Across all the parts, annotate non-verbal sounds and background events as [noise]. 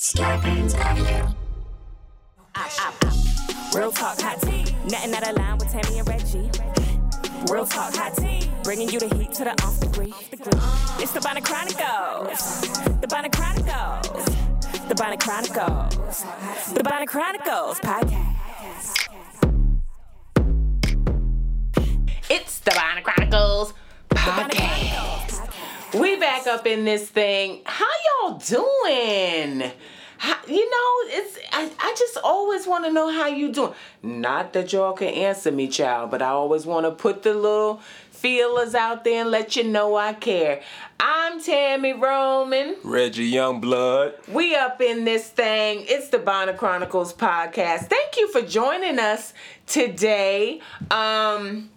Scarpins Avenue. Real talk, hot tea. Nothing out of line with Tami and Reggie. Real talk, hot tea. Bringing you the heat to the off degree. It's the Bonnet Chronicles. The Bonnet Chronicles. The Bonnet Chronicles. The Bonnet Chronicles podcast. It's the Bonnet Chronicles podcast. We back up in this thing. How y'all doing? How, you know, it's I, I just always want to know how you doing. Not that y'all can answer me, child, but I always want to put the little feelers out there and let you know I care. I'm Tami Roman. Reggie Youngblood. We up in this thing. It's the Bonnet Chronicles podcast. Thank you for joining us today. Um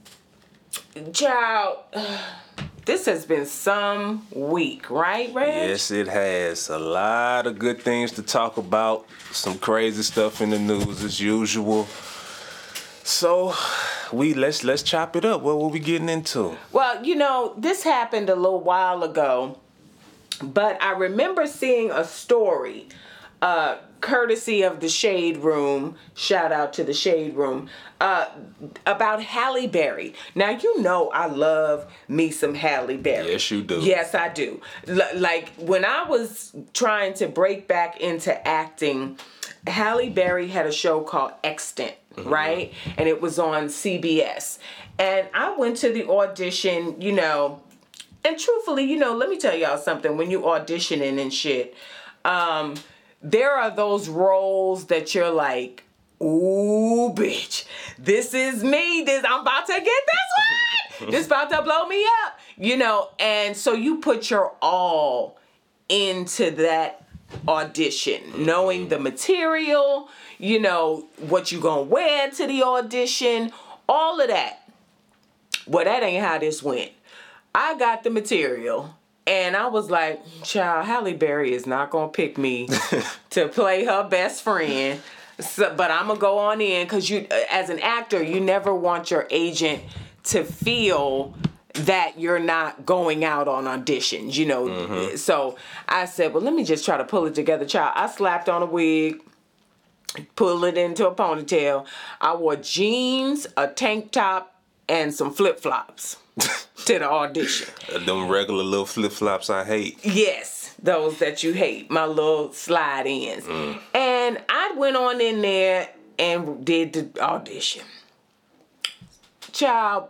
child, [sighs] this has been some week, right, Reg? Yes, it has a lot of good things to talk about. Some crazy stuff in the news as usual. So, we let's let's chop it up. What were we getting into? Well, you know, this happened a little while ago, but I remember seeing a story, uh, courtesy of the Shade Room. Shout out to the Shade Room. Uh, about Halle Berry. Now you know I love me some Halle Berry. Yes, you do. Yes, I do. L- like when I was trying to break back into acting, Halle Berry had a show called Extant, right? And it was on CBS. And I went to the audition, you know, and truthfully, you know, let me tell y'all something. When you auditioning and shit, um, there are those roles that you're like, ooh, bitch, this is me. This I'm about to get this one. [laughs] this about to blow me up. You know, and so you put your all into that audition, mm-hmm. knowing the material, you know, what you gonna wear to the audition, all of that. Well, that ain't how this went. I got the material and I was like, child, Halle Berry is not gonna pick me [laughs] to play her best friend. So, but I'm gonna go on in because you, uh, as an actor, you never want your agent to feel that you're not going out on auditions, you know. Mm-hmm. So I said, well, let me just try to pull it together, child. I slapped on a wig, pull it into a ponytail. I wore jeans, a tank top, and some flip flops [laughs] to the audition. Uh, Them regular little flip flops I hate. Yes, those that you hate, my little slide ins. And I went on in there and did the audition. Child,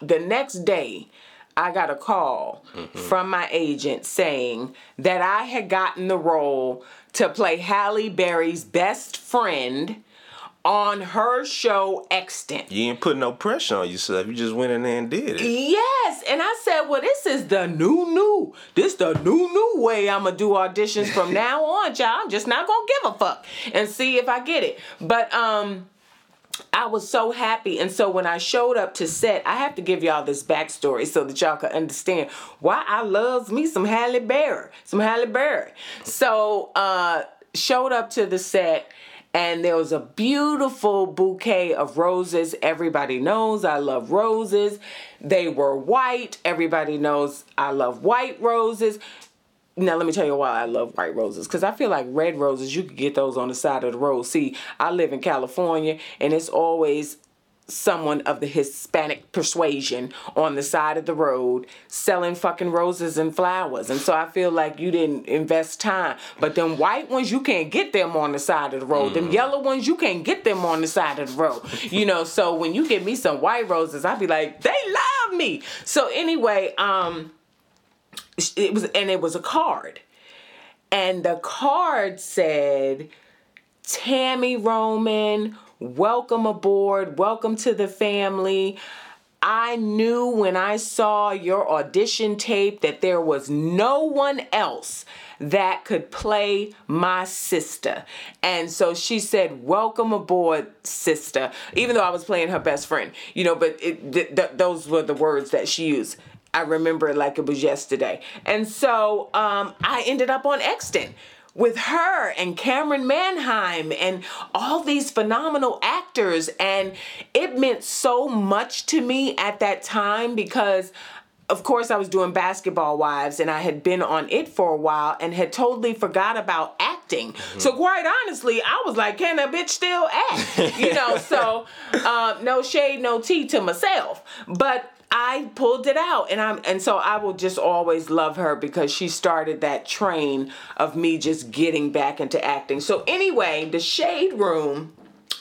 the next day, I got a call from my agent saying that I had gotten the role to play Halle Berry's best friend on her show Extant. You ain't put no pressure on yourself. You just went in there and did it. Yes, and I said, well, this is the new new. This the new new way I'ma do auditions from [laughs] now on, y'all. I'm just not gonna give a fuck and see if I get it. But um, I was so happy, and so when I showed up to set, I have to give y'all this backstory so that y'all can understand why I loves me some Halle Berry, some Halle Berry. So uh, showed up to the set and there was a beautiful bouquet of roses. Everybody knows I love roses. They were white. Everybody knows I love white roses. Now let me tell you why I love white roses. Cause I feel like red roses, you could get those on the side of the road. See, I live in California and it's always someone of the Hispanic persuasion on the side of the road selling fucking roses and flowers. And so I feel like you didn't invest time. But them white ones, you can't get them on the side of the road. Them yellow ones, you can't get them on the side of the road. [laughs] You know, so when you give me some white roses, I'd be like, they love me. So anyway, um, it was, and it was a card. And the card said, Tami Roman, welcome aboard, welcome to the family. I knew when I saw your audition tape that there was no one else that could play my sister. And so she said, Welcome aboard, sister, even though I was playing her best friend, you know, but it, th- th- those were the words that she used. I remember it like it was yesterday. And so um, I ended up on Extant with her and Camryn Manheim and all these phenomenal actors. And it meant so much to me at that time because. Of course, I was doing Basketball Wives and I had been on it for a while and had totally forgot about acting acting. So quite honestly, I was like, can a bitch still act? you know, so [laughs] uh, no shade, no tea to myself. But I pulled it out and I'm and so I will just always love her because she started that train of me just getting back into acting. So anyway, the Shade Room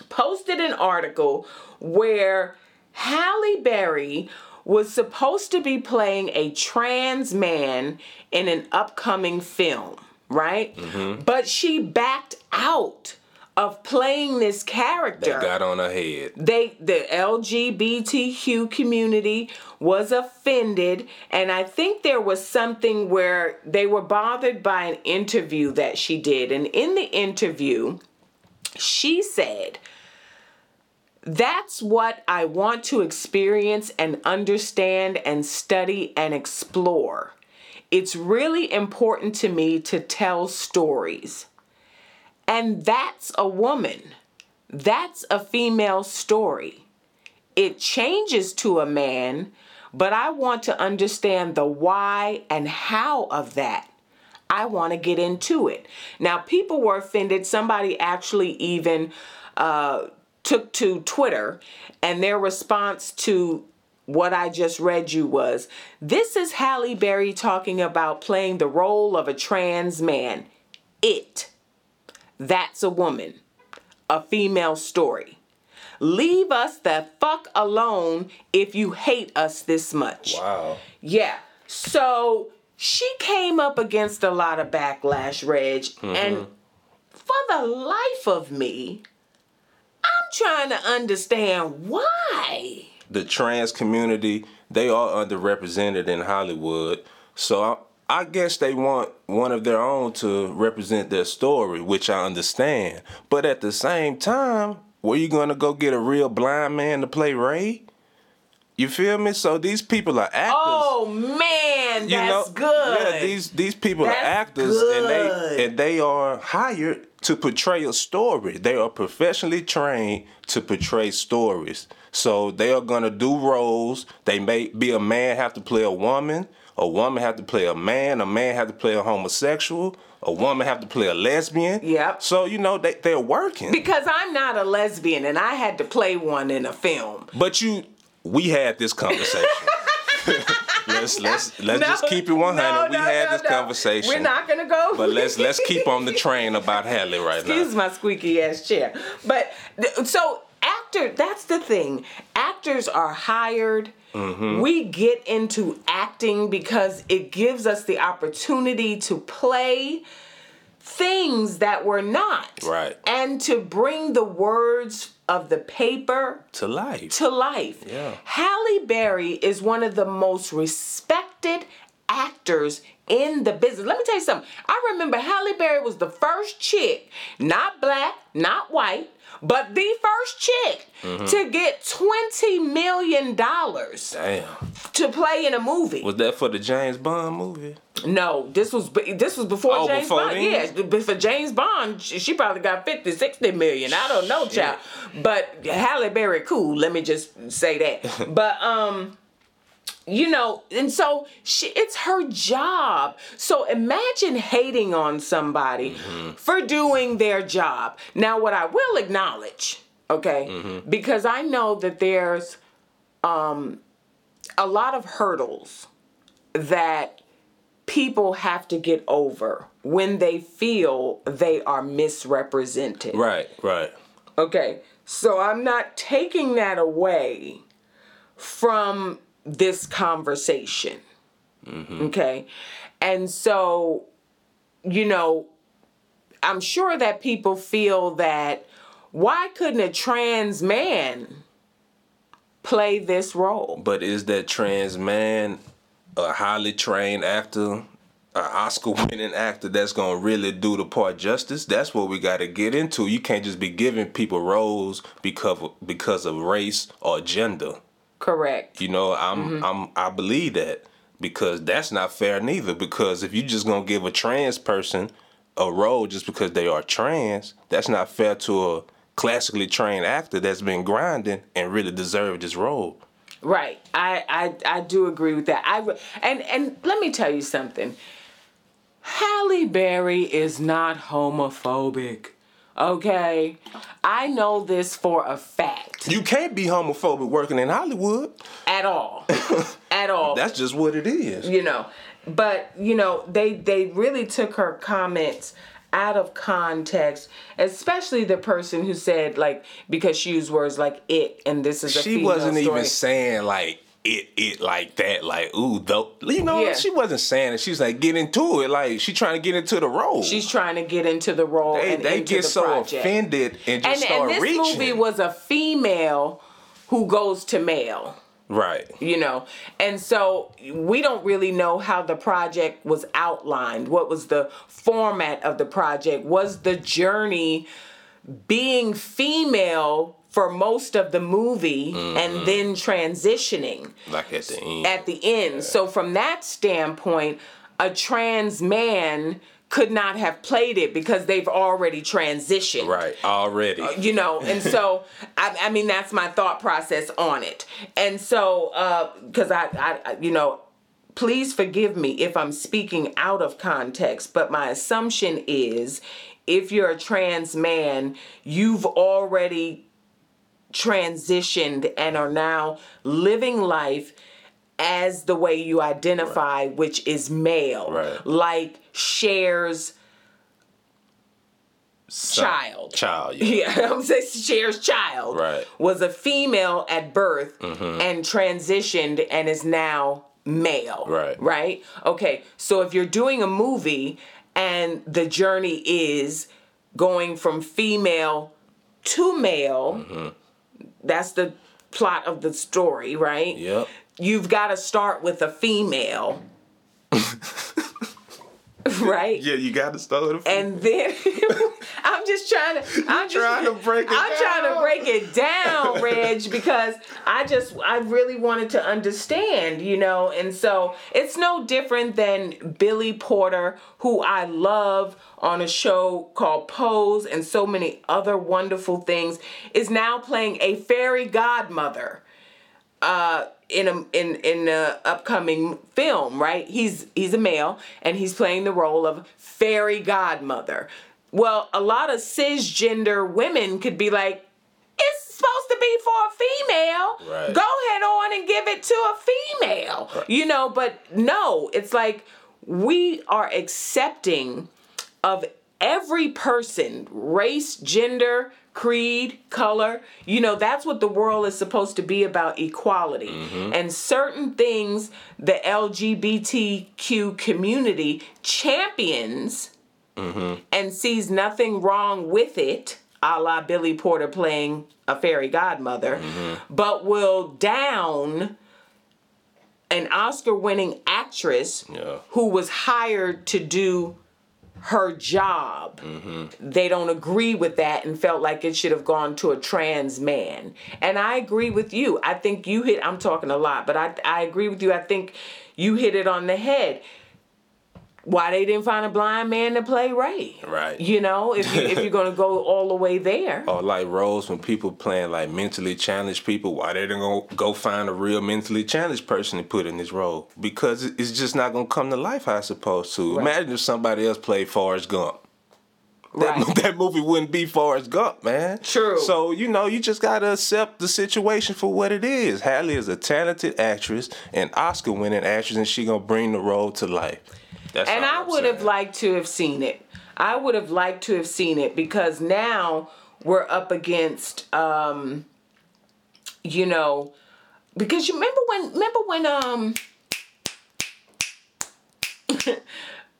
posted an article where Halle Berry was supposed to be playing a trans man in an upcoming film, right? Mm-hmm. But she backed out of playing this character They Got on her head. they the LGBTQ community was offended and I think there was something where they were bothered by an interview that she did and in the interview she said that's what I want to experience and understand and study and explore. It's really important to me to tell stories. And that's a woman. That's a female story. It changes to a man, but I want to understand the why and how of that. I want to get into it. Now, people were offended. Somebody actually even uh, took to Twitter, and their response to what I just read you was this is Halle Berry talking about playing the role of a trans man. It. That's a woman. A female story. Leave us the fuck alone if you hate us this much. Wow. Yeah. So she came up against a lot of backlash, Reg, and mm-hmm. for the life of me, I'm trying to understand why. the trans community they are underrepresented in Hollywood. So I, guess they want one of their own to represent their story, which I understand. But at the same time, were you gonna go get a real blind man to play Ray? You feel me? So these people are actors. Oh man, you that's know, good. Yeah, these these people That's are actors and they and they are hired to portray a story. They are professionally trained to portray stories. So they are gonna do roles. They may be a man have to play a woman, a woman have to play a man, a man have to play a homosexual, a woman have to play a lesbian. Yep. So you know they they're working. because I'm not a lesbian and I had to play one in a film. But you, we had this conversation. [laughs] let's let's let's just keep it 100. no, we no, had no, this no. conversation. We're not gonna go. But let's let's keep on the [laughs] train about Halle right Excuse now. Excuse my squeaky ass chair. But so actor, that's the thing. Actors are hired. Mm-hmm. We get into acting because it gives us the opportunity to play things that we're not. Right. And to bring the words of the paper To life. to life. Yeah. Halle Berry is one of the most respected actors in the business. Let me tell you something. I remember Halle Berry was the first chick, not black, not white, but the first chick Mm-hmm. to get $20 million Damn. to play in a movie. Was that for the James Bond movie? No, this was this was before Oh, James before Bond. then? Yeah, for James Bond, she she probably got 50, 60 million. I don't know, child. But Halle Berry, cool. Let me just say that. [laughs] but um, you know, and so she it's her job. So imagine hating on somebody for doing their job. Now, what I will acknowledge, okay, because I know that there's um a lot of hurdles that people have to get over when they feel they are misrepresented. Right, right. Okay. So I'm not taking that away from this conversation. Okay. And so, you know, I'm sure that people feel that why couldn't a trans man play this role? But is that trans man a highly trained actor, an Oscar winning actor that's gonna really do the part justice? That's what we gotta get into. You can't just be giving people roles because of, because of race or gender. Correct. You know, I'm mm-hmm. I'm I believe that because that's not fair neither. Because if you're just gonna give a trans person a role just because they are trans, that's not fair to a classically trained actor that's been grinding and really deserved this role. Right. I, I I do agree with that. I and and let me tell you something. Halle Berry is not homophobic. Okay? I know this for a fact. You can't be homophobic working in Hollywood. At all. [laughs] At all. That's just what it is. you know. But, you know, they they really took her comments out of context, especially the person who said like because she used words like it and this is a She wasn't story. even saying like it it like that, like ooh though you know, Yeah. she wasn't saying it. She was like get into it, like she trying to get into the role. She's trying to get into the role they and they get the so project. offended and just and, start and this reaching. movie was a female who goes to male right. you know and so we don't really know how the project was outlined what was the format of the project was the journey being female for most of the movie Mm-hmm. and then transitioning Like at the end. at the end so from that standpoint a trans man could not have played it because they've already transitioned right. Already. you know and [laughs] so I, I mean that's my thought process on it and so because I, I I- you know please forgive me if i'm speaking out of context but my assumption is if you're a trans man you've already transitioned and are now living life as the way you identify which is male Right. like Cher's Son- child. Child, [laughs] yeah. yeah, I'm saying Cher's child Right. was a female at birth mm-hmm. and transitioned and is now male. Right. Right? Okay. So if you're doing a movie and the journey is going from female to male, mm-hmm. That's the plot of the story, right? Yep. You've got to start with a female. [laughs] right? Yeah, you got to start with a and then [laughs] I'm just trying to I'm just trying to break it I'm trying to down. break it down, Reg, because I just I really wanted to understand, you know, and so it's no different than Billy Porter, who I love on a show called Pose and so many other wonderful things, is now playing a fairy godmother uh in a in in a upcoming film, right? He's he's a male and he's playing the role of fairy godmother. Well, a lot of cisgender women could be like, it's supposed to be for a female. Right. Go ahead on and give it to a female. You know, but no, it's like we are accepting of every person, race, gender, creed, color. You know, that's what the world is supposed to be about equality. Mm-hmm. And certain things the LGBTQ community champions Mm-hmm. and sees nothing wrong with it, a la Billy Porter playing a fairy godmother, mm-hmm. but will down an Oscar winning actress Yeah. who was hired to do her job. Mm-hmm. They don't agree with that and felt like it should have gone to a trans man. And I agree with you. I think you hit, I'm talking a lot, but I, I agree with you. I think you hit it on the head. Why they didn't find a blind man to play Ray? Right. You know, if you, if you're gonna go all the way there. [laughs] or like roles when people playing like mentally challenged people, why they don't go go find a real mentally challenged person to put in this role? Because it's just not gonna come to life how it's supposed to. Right. Imagine if somebody else played Forrest Gump. That, Right. [laughs] that movie wouldn't be Forrest Gump, man. True. So, you know, you just gotta accept the situation for what it is. Halle is a talented actress, an Oscar winning actress, and she gonna bring the role to life. That's and I would have liked to have seen it. I would have liked to have seen it because now we're up against, um, you know, because you remember when remember when um,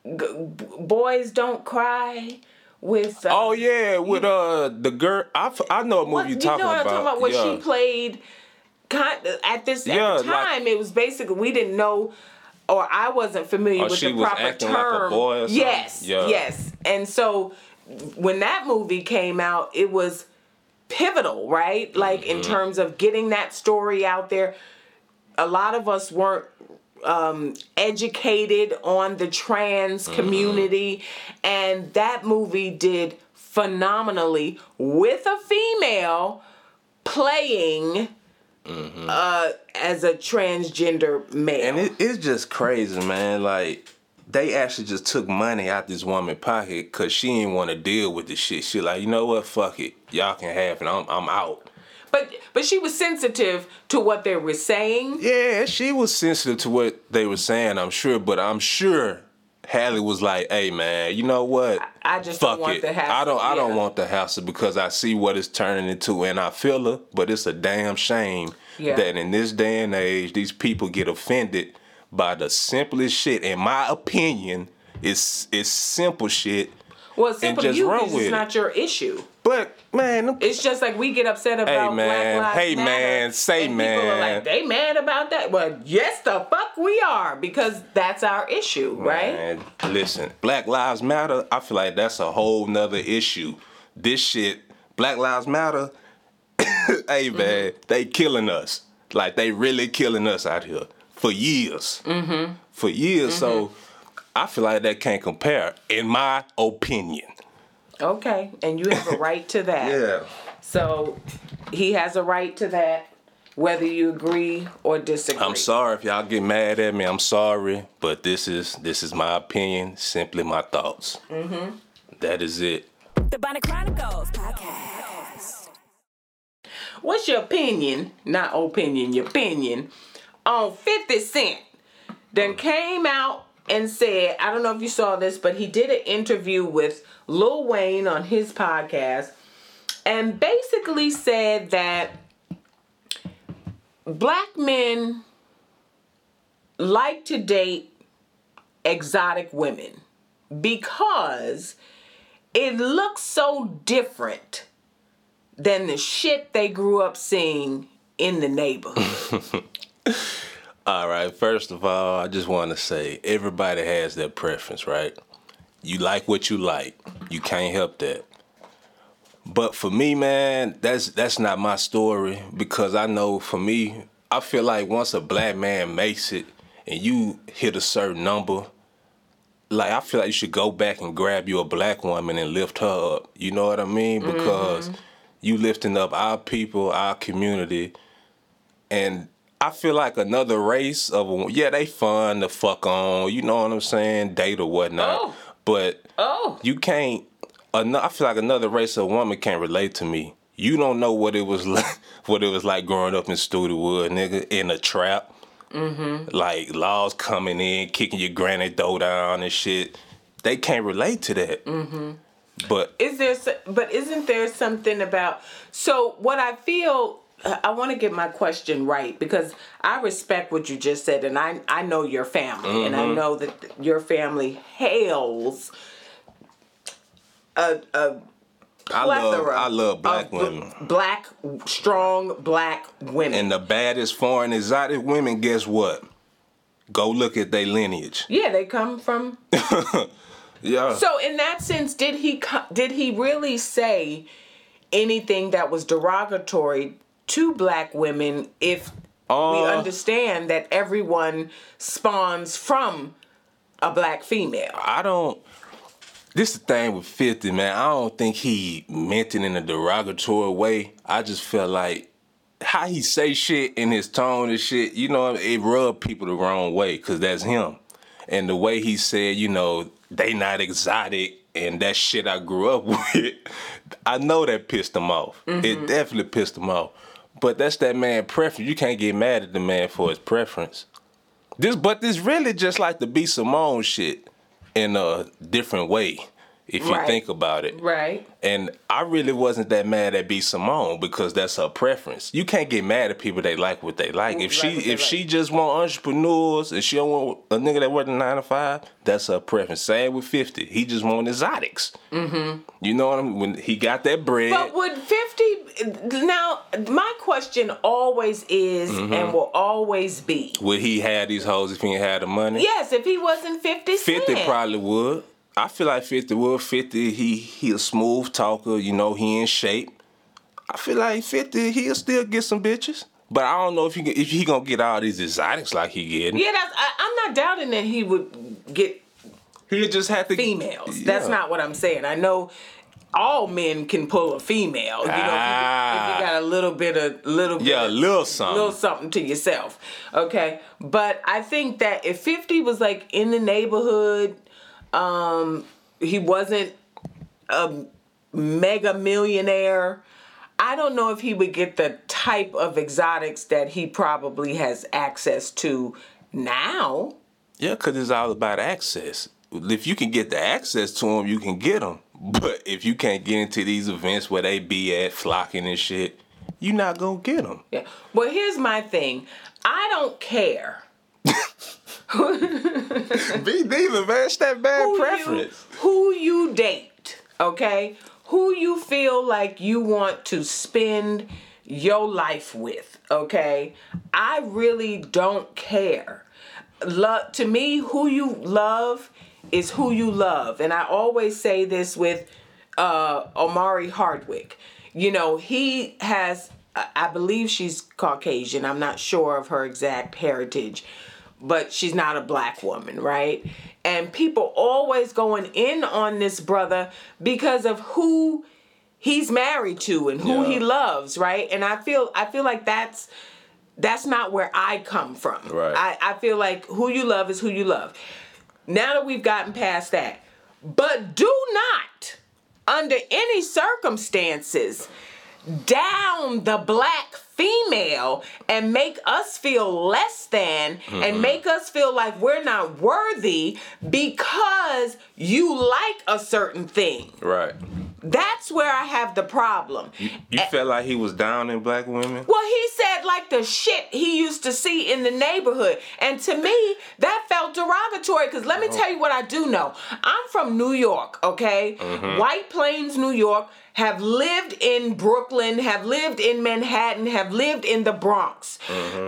[laughs] boys don't cry with uh, Oh yeah, with uh the girl, I, f- I know a movie what- you you talking know what I'm about. talking about? What yeah. she played, kind at this Yeah, at the like- time, it was basically we didn't know, or I wasn't familiar Or with the proper like term. boy or yes, Yeah. yes, and so when that movie came out, it was pivotal, right? Like in Mm-hmm. terms of getting that story out there. A lot of us weren't um, educated on the trans Mm-hmm. community, and that movie did phenomenally with a female playing uh, as a transgender male. Mm-hmm. And it, it's just crazy, man. Like they actually just took money out this woman's pocket because she didn't want to deal with the shit. She like, you know what? Fuck it. Y'all can have it. I'm, I'm out. But but she was sensitive to what they were saying. Yeah, she was sensitive to what they were saying, I'm sure. But I'm sure Halle was like, "Hey, man, you know what? I just don't Fuck want it. the hassle, I don't. I don't want the hassle because I see what it's turning into, and I feel her. But it's a damn shame Yeah. that in this day and age, these people get offended by the simplest shit. In my opinion, it's it's simple shit. Well, simple just you run with it's not your issue. But man, It's just like we get upset about man. Black Lives Hey, Matter, man. Say, and People are man. like, they mad about that. Well, yes, the fuck we are because that's our issue, right? Listen, Black Lives Matter, I feel like that's a whole nother issue. This shit, Black Lives Matter, [coughs] hey Mm-hmm. man, they killing us. Like they really killing us out here for years. Mm-hmm. For years. So Mm-hmm. I feel like that can't compare, in my opinion. Okay, and you have a right to that. [laughs] Yeah. So he has a right to that, whether you agree or disagree. I'm sorry if y'all get mad at me. I'm sorry, but this is this is my opinion, simply my thoughts. Mm-hmm. That is it. The Bonnet Chronicles podcast. What's your opinion? Not opinion, your opinion on 50 Cent. Then came out and said, I don't know if you saw this, but he did an interview with Lil Wayne on his podcast and basically said that black men like to date exotic women because it looks so different than the shit they grew up seeing in the neighborhood. [laughs] All right, first of all, I just want to say everybody has their preference, right? You like what you like. You can't help that. But for me, man, that's that's not my story because I know for me, I feel like once a black man makes it and you hit a certain number, like I feel like you should go back and grab you a black woman and lift her up. You know what I mean? Mm-hmm. Because you lifting up our people, our community, and I feel like another race of yeah, they fun to fuck on, you know what I'm saying, date or whatnot. Oh. But oh, you can't. I feel like another race of woman can't relate to me. You don't know what it was [laughs] like, what it was like growing up in Studewood, nigga, in a trap. Mm-hmm. Like laws coming in, kicking your granny door down and shit. They can't relate to that. Mm-hmm. But is there? But isn't there something about? So what I feel. I want to get my question right because I respect what you just said, and I I know your family, and I mm-hmm. know that your family hails a a I love plethora I love black of women. black strong black women. And the baddest foreign exotic women, guess what? Go look at their lineage. yeah, they come from [laughs] Yeah. So in that sense, did he did he really say anything that was derogatory to black women? If we Uh, understand that everyone spawns from a black female. I don't. This the thing with Fifty, man. I don't think he meant it in a derogatory way. I just felt like how he say shit in his tone and shit. You know, it rubbed people the wrong way because that's him. And the way he said, you know, they not exotic and that shit I grew up [laughs] with, I know that pissed him off. It definitely pissed him off. But that's that man preference. You can't get mad at the man for his preference. This, but this really just like the B Simone shit in a different way, if you Right. think about it. Right. And I really wasn't that mad at B Simone because that's her preference. You can't get mad at people they like what they like. If Like she if she just want entrepreneurs and she don't want a nigga that work a nine to five, that's her preference. Same with Fifty. He just want exotics. Mm-hmm. You know what I mean? When he got that bread. But would 50 now my question always is Mm-hmm. and will always be. would he have these hoes if he had the money? Yes, if he wasn't 50 Cent. 50 probably would. I feel like 50 would. 50, he he a smooth talker, you know, he in shape. I feel like 50, he'll still get some bitches. But I don't know if he if he gonna get all these exotics like he getting. Yeah, that's I, I'm not doubting that he would get He'll just have to females. That's not what I'm saying. I know all men can pull a female. You know, if you, if Ah. you got a little bit of little bit Yeah, a little something. little something to yourself. Okay. But I think that if 50 was like in the neighborhood, um, he wasn't a mega millionaire. I don't know if he would get the type of exotics that he probably has access to now. Yeah, because it's all about access. If you can get the access to them, you can get them. But if you can't get into these events where they be at flocking and shit, you're not gonna get them. Yeah. Well, here's my thing. I don't care [laughs] Be neither, man. It's that bad who preference. You, who you date, okay? Who you feel like you want to spend your life with, okay? I really don't care. Love to me, who you love is who you love. And I always say this with uh Omari Hardwick. You know, he has I believe she's Caucasian. I'm not sure of her exact heritage but she's not a black woman, right? And people always going in on this brother because of who he's married to and who Yeah. he loves, right? And I feel I feel like that's that's not where I come from. Right. I, I feel like who you love is who you love. Now that we've gotten past that, but do not, under any circumstances, down the black female and make us feel less than and mm-hmm. make us feel like we're not worthy because you like a certain thing. Right. That's where I have the problem. You felt like he was down in black women? Well, he said like the shit he used to see in the neighborhood. And to me, that felt derogatory because let me tell you what I do know. I'm from New York, okay? Mm-hmm. White Plains, New York. Have lived in Brooklyn, have lived in Manhattan, have lived in the Bronx.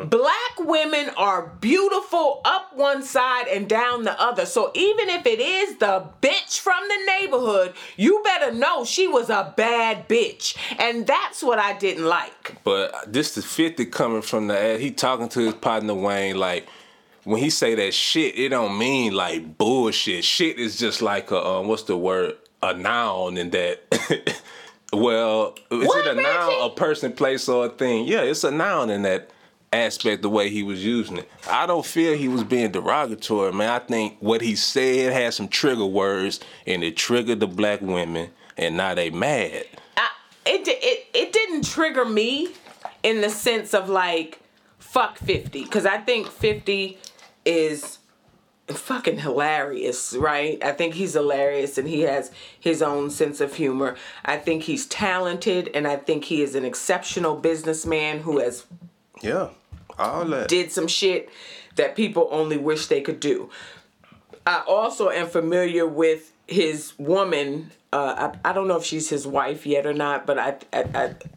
Black women are beautiful up one side and down the other. So even if it is the bitch from the neighborhood, you better know she was a bad bitch. And that's what I didn't like. But this is 50 coming from the he talking to his partner Wayne like when he say that shit, it don't mean like bullshit. Shit is just like a um, what's the word? A noun in that. [laughs] well, is What, it a noun, a person, place, or a thing? Yeah, it's a noun in that aspect. The way he was using it, I don't feel he was being derogatory, man. I think what he said had some trigger words, and it triggered the black women, and now they mad. I, it, it it didn't trigger me in the sense of like fuck 50 because i think 50 is fucking hilarious right i think he's hilarious and he has his own sense of humor i think he's talented and i think he is an exceptional businessman who has Yeah, all that. did some shit that people only wish they could do. I also am familiar with his woman. Uh, I, I don't know if she's his wife yet or not, but I, I,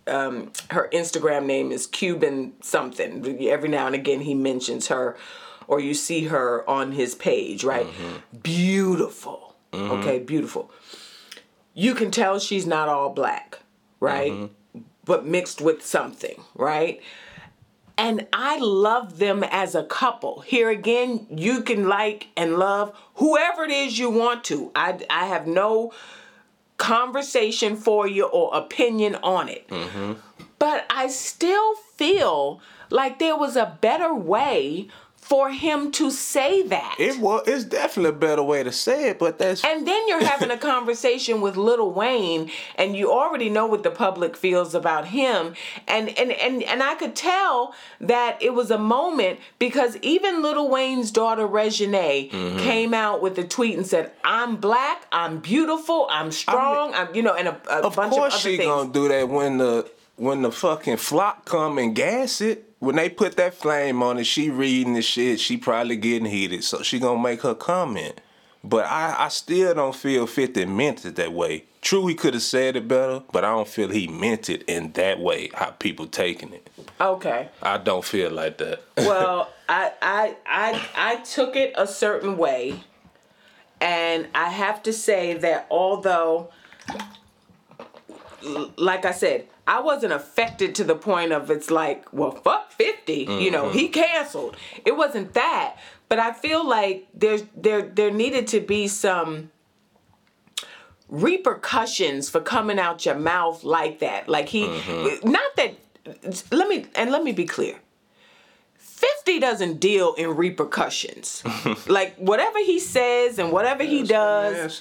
I um, her Instagram name is Cuban something. Every now and again, he mentions her, or you see her on his page. Right, mm-hmm. beautiful. Mm-hmm. Okay, beautiful. You can tell she's not all black, right? Mm-hmm. But mixed with something, right? and I love them as a couple. Here again, you can like and love whoever it is you want to. I, I have no conversation for you or opinion on it. But I still feel like there was a better way for him to say that. It was. It's definitely a better way to say it, but that's And then you're having a conversation with Lil Wayne, and you already know what the public feels about him. And and and and I could tell that it was a moment because even Lil Wayne's daughter Reginae mm-hmm. came out with a tweet and said, "I'm black, I'm beautiful, I'm strong, I'm you know," and a, a of bunch course of other she gonna do that when the when the fucking flock come and gas it. When they put that flame on it, she reading the shit. She probably getting heated, so she gonna make her comment. But I, I still don't feel 50 meant it that way. True, he could have said it better, but I don't feel he meant it in that way. How people taking it, Okay. I don't feel like that. [laughs] well, I, I I I took it a certain way, and I have to say that although, like I said, I wasn't affected to the point of it's like, well, fuck fifty, you know, mm-hmm. he canceled. It wasn't that, but I feel like there's there there needed to be some repercussions for coming out your mouth like that. Like he, mm-hmm. not that. Let me and let me be clear. 50 doesn't deal in repercussions. [laughs] like whatever he says and whatever he does,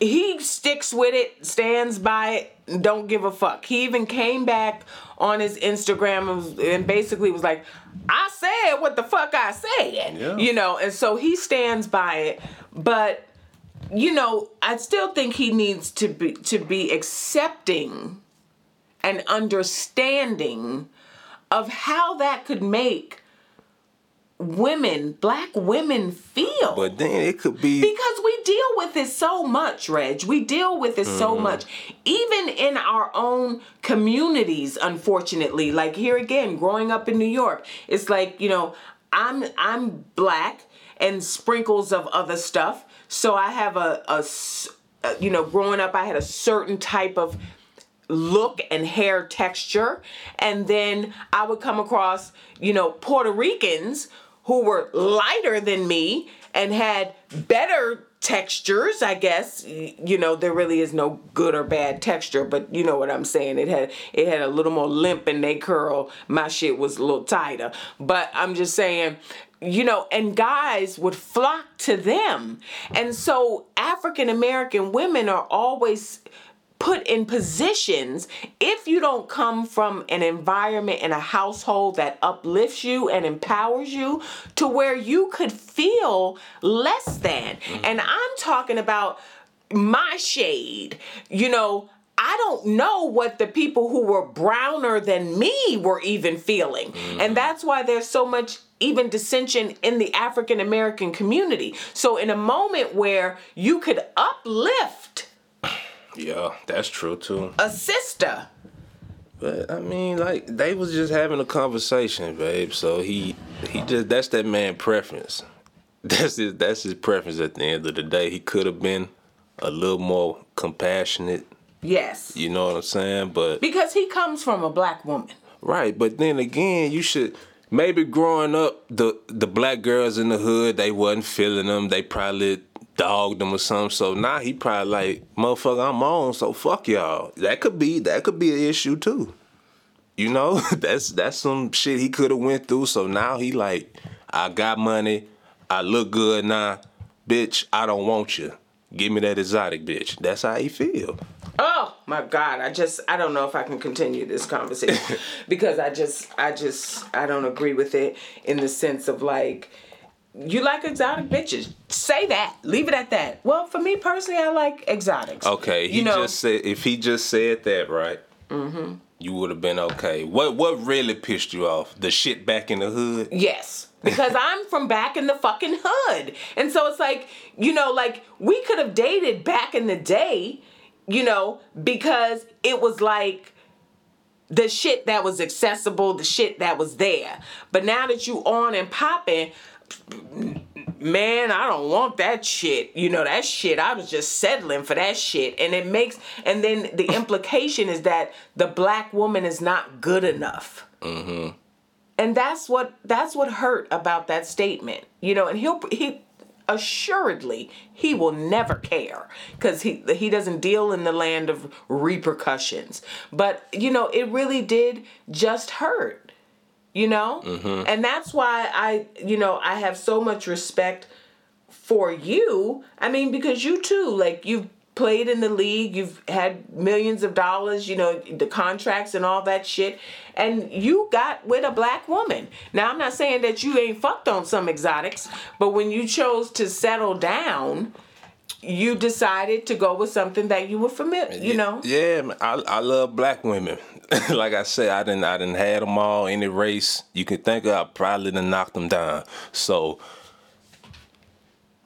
he sticks with it, stands by it, don't give a fuck. He even came back on his Instagram and, and basically was like, I said what the fuck I said. Yeah. You know, and so he stands by it. But, you know, I still think he needs to be to be accepting and understanding of how that could make women, black women feel. But then it could be Because we deal with it so much, Reg. We deal with it so Mm-hmm. much. Even in our own communities, unfortunately. Like here again, growing up in New York, it's like, you know, I'm I'm black and sprinkles of other stuff. So I have a uh, you know, growing up I had a certain type of look and hair texture and then i would come across you know puerto ricans who were lighter than me and had better textures i guess. You know there really is no good or bad texture but you know what i'm saying. It had it had a little more limp in they curl. My shit was a little tighter. But i'm just saying you know, and guys would flock to them. And so African American women are always put in positions if you don't come from an environment and a household that uplifts you and empowers you to where you could feel less than. Mm-hmm. And I'm talking about my shade, you know. I don't know what the people who were browner than me were even feeling. And mm-hmm. that's why there's so much even dissension in the African American community. So, in a moment where you could uplift Yeah, that's true too. a sister, But I mean, like they was just having a conversation, babe. So he he just that's that man preference. [laughs] That's his that's his preference at the end of the day. He could have been a little more compassionate, yes, you know what I'm saying? But because he comes from a black woman. right, but then again, you should maybe growing up the the black girls in the hood, they wasn't feeling them. They probably dogged him or something. So now he probably like, motherfucker, I'm on, so fuck y'all. That could be that could be an issue too. You know, [laughs] that's that's some shit he could have went through. So now he like, I got money, I look good now, bitch. I don't want you. Give me that exotic bitch. That's how he feel. Oh my God! I just I don't know if I can continue this conversation [laughs] because I just I just I don't agree with it in the sense of like you like exotic bitches. Say that. Leave it at that. Well, for me personally, I like exotics. Okay, he you know, just said if he just said that right, mm-hmm. you would have been okay. What what really pissed you off? The shit back in the hood. Yes. Because I'm from back in the fucking hood. And so it's like, you know, like we could have dated back in the day, you know, because it was like the shit that was accessible, the shit that was there. But now that you on and popping, man, I don't want that shit. You know, that shit, I was just settling for that shit. And it makes, and then the [laughs] implication is that the black woman is not good enough. Mm-hmm. And that's what that's what hurt about that statement. You know, and he'll he assuredly he will never care cuz he he doesn't deal in the land of repercussions. But you know, it really did just hurt. You know? Mm-hmm. And that's why I you know, I have so much respect for you. I mean, because you too, like you've played in the league, you've had millions of dollars, you know, the contracts and all that shit, and you got with a black woman. Now, I'm not saying that you ain't fucked on some exotics, but when you chose to settle down, you decided to go with something that you were familiar, you know. Yeah, man, I I love black women. [laughs] like I said, I didn't I didn't had them all any race you can think of. I probably done knocked them down. So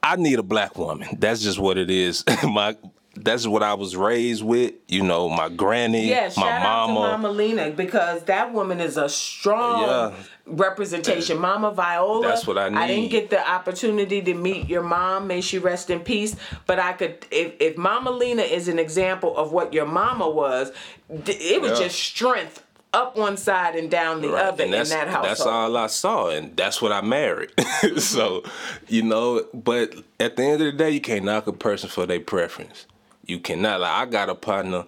I need a black woman. That's just what it is. [laughs] my that's what I was raised with. You know, my granny, Yeah, my to Mama Lena because that woman is a strong Yeah. representation. Mama Viola. That's what I need. I didn't get the opportunity to meet your mom. May she rest in peace. But I could, if, if Mama Lena is an example of what your mama was, it was Yeah. just strength up one side and down the Right, other and in that household. That's all I saw, and that's what I married. [laughs] so, you know, but at the end of the day, you can't knock a person for their preference. You cannot. Like I got a partner,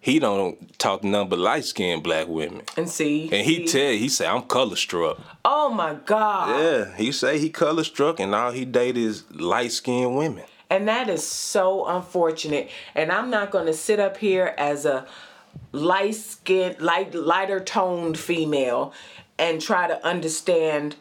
he don't talk nothing but light skinned black women. And see. And he tell he say I'm color struck. Oh my God. Yeah, he say he color struck and all he date is light skinned women. And that is so unfortunate. And I'm not going to sit up here as a light skinned, light, lighter toned female and try to understand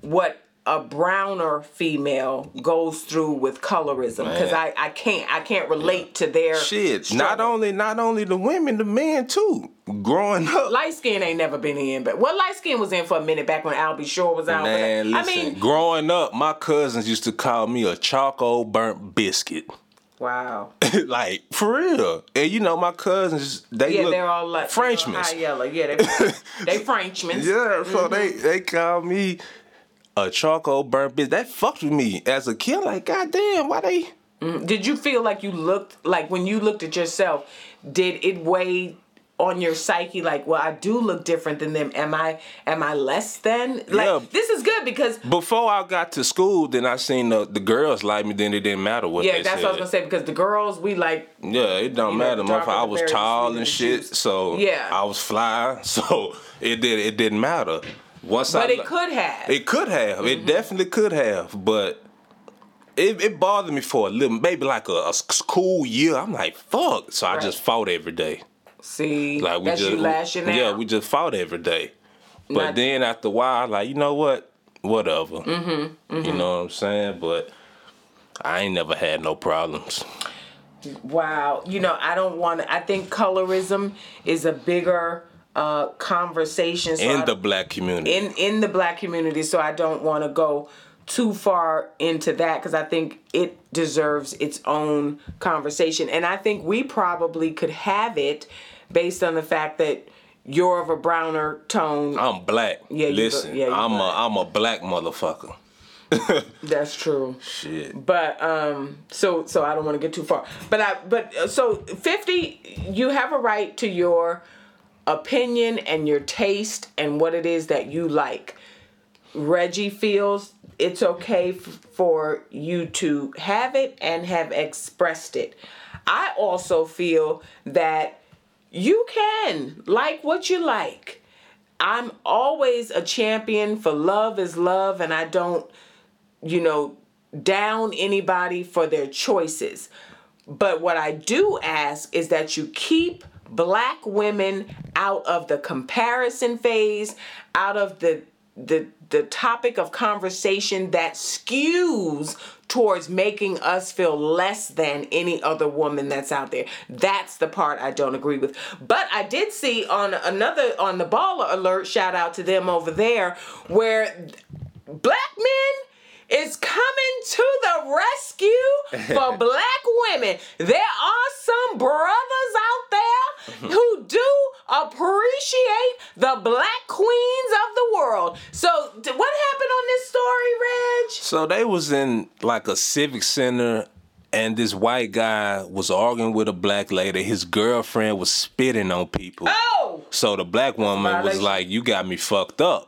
what a browner female goes through with colorism because I, I can't I can't relate to their Shit, not only not only the women, the men too. Growing up, light skin ain't never been in but well light skin was in for a minute back when Al B. Sure was out man, I listen. mean growing up, my cousins used to call me a charcoal burnt biscuit. wow [laughs] like for real. And you know my cousins, they yeah look they're all like Frenchmen. high yellow yeah they they [laughs] Frenchmen Yeah, so they Mm-hmm. they call me a charcoal burnt bitch. That fucked with me as a kid. Like, goddamn, why they? Mm, did you feel like you looked like when you looked at yourself? Did it weigh on your psyche? Like, well, I do look different than them. Am I? Am I less than? Like, Yeah. this is good because Before I got to school, then I seen the, the girls like me. Then it didn't matter what yeah, that's said. what I was gonna say. Because the girls, we like, Yeah, it don't know, matter, darker. I was tall and shit, so Yeah. I was fly. [laughs] So it did. It didn't matter. Once I but it could have. It could have. It definitely could have. But it, it bothered me for a little, maybe like a, a school year. I'm like, fuck. So I just fought every day. See, Like we that's just you lashing out. Yeah, we just fought every day. But Not- then after a while, like you know what, whatever. Mm-hmm, You know what I'm saying? But I ain't never had no problems. Wow. You know, I don't want to. I think colorism is a bigger uh, conversation. So In the black community. in in the black community so i don't want to go too far into that because i think it deserves its own conversation and i think we probably could have it based on the fact that you're of a browner tone I'm black. Yeah, Listen, yeah, I'm black. a I'm a black motherfucker. [laughs] that's true Shit. but um so so i don't want to get too far but i but uh, so 50 you have a right to your opinion and your taste and what it is that you like. Reggie feels it's okay f- for you to have it and have expressed it. I also feel that you can like what you like. I'm always a champion for love is love and i don't you know, down anybody for their choices. But what I do ask is that you keep black women out of the comparison phase, out of the the the topic of conversation that skews towards making us feel less than any other woman that's out there. That's the part I don't agree with. But I did see on another on the baller alert, shout out to them over there, where black men is coming to the rescue for [laughs] black women. There are some brothers out there mm-hmm. who do appreciate the black queens of the world. So, what happened on this story, Reg? So they was in like a civic center and this white guy was arguing with a black lady. His girlfriend was spitting on people. Oh, So the black woman was like, "You got me fucked up."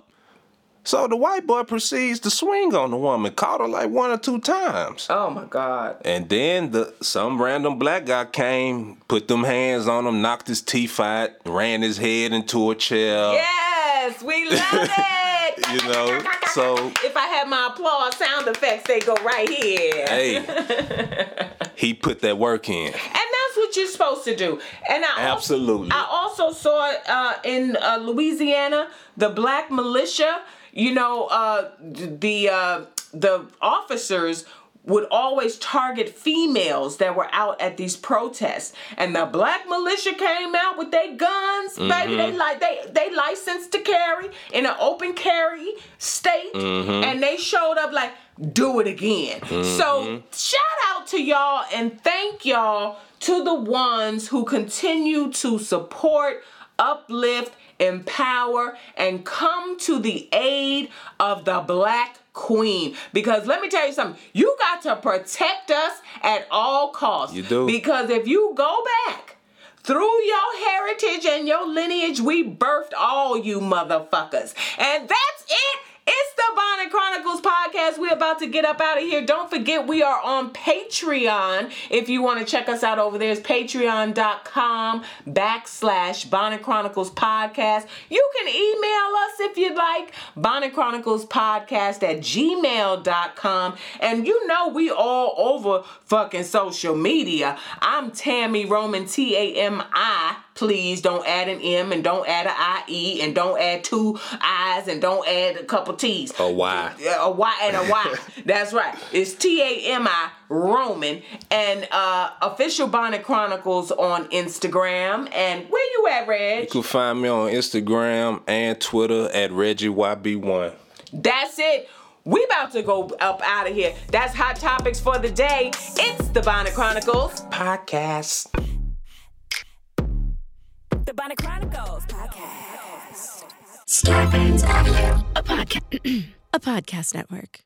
So the white boy proceeds to swing on the woman, caught her like one or two times. oh my God. And then the some random black guy came, put them hands on him, knocked his teeth out, ran his head into a chair. Yes, we [laughs] love it. You know, so if I had my applause sound effects, they go right here. hey, [laughs] he put that work in. And that's what you're supposed to do. And I Absolutely. Also, I also saw it uh, in uh, Louisiana, the black militia. You know, uh, the uh, the officers would always target females that were out at these protests, and the black militia came out with their guns, baby. They like they they licensed to carry in an open carry state, and they showed up like do it again. So shout out to y'all and thank y'all to the ones who continue to support, uplift, empower, and come to the aid of the black queen. Because let me tell you something, you got to protect us at all costs. You do. Because if you go back, through your heritage and your lineage, we birthed all you motherfuckers. And that's it. It's the Bonnet Chronicles Chronicles podcast. We're about to get up out of here. Don't forget, we are on Patreon. If you want to check us out over there, it's patreon.com backslash Bonnet Chronicles podcast. You can email us if you'd like, Bonnet Chronicles podcast at gmail.com. And you know, we all over fucking social media. I'm Tami Roman, T A M I please don't add an M and don't add an IE and don't add two I's and don't add a couple T's. A Y. A Y and a Y. [laughs] That's right. It's T A M I Roman and uh official Bonnet Chronicles on Instagram. And where you at, Reg? You can find me on Instagram and Twitter at ReggieYB1. That's it. We about to go up out of here. That's hot topics for the day. It's the Bonnet Chronicles podcast. The Bonnet Chronicles podcast. Starburns Audio, a podcast, [clears throat] a podcast network.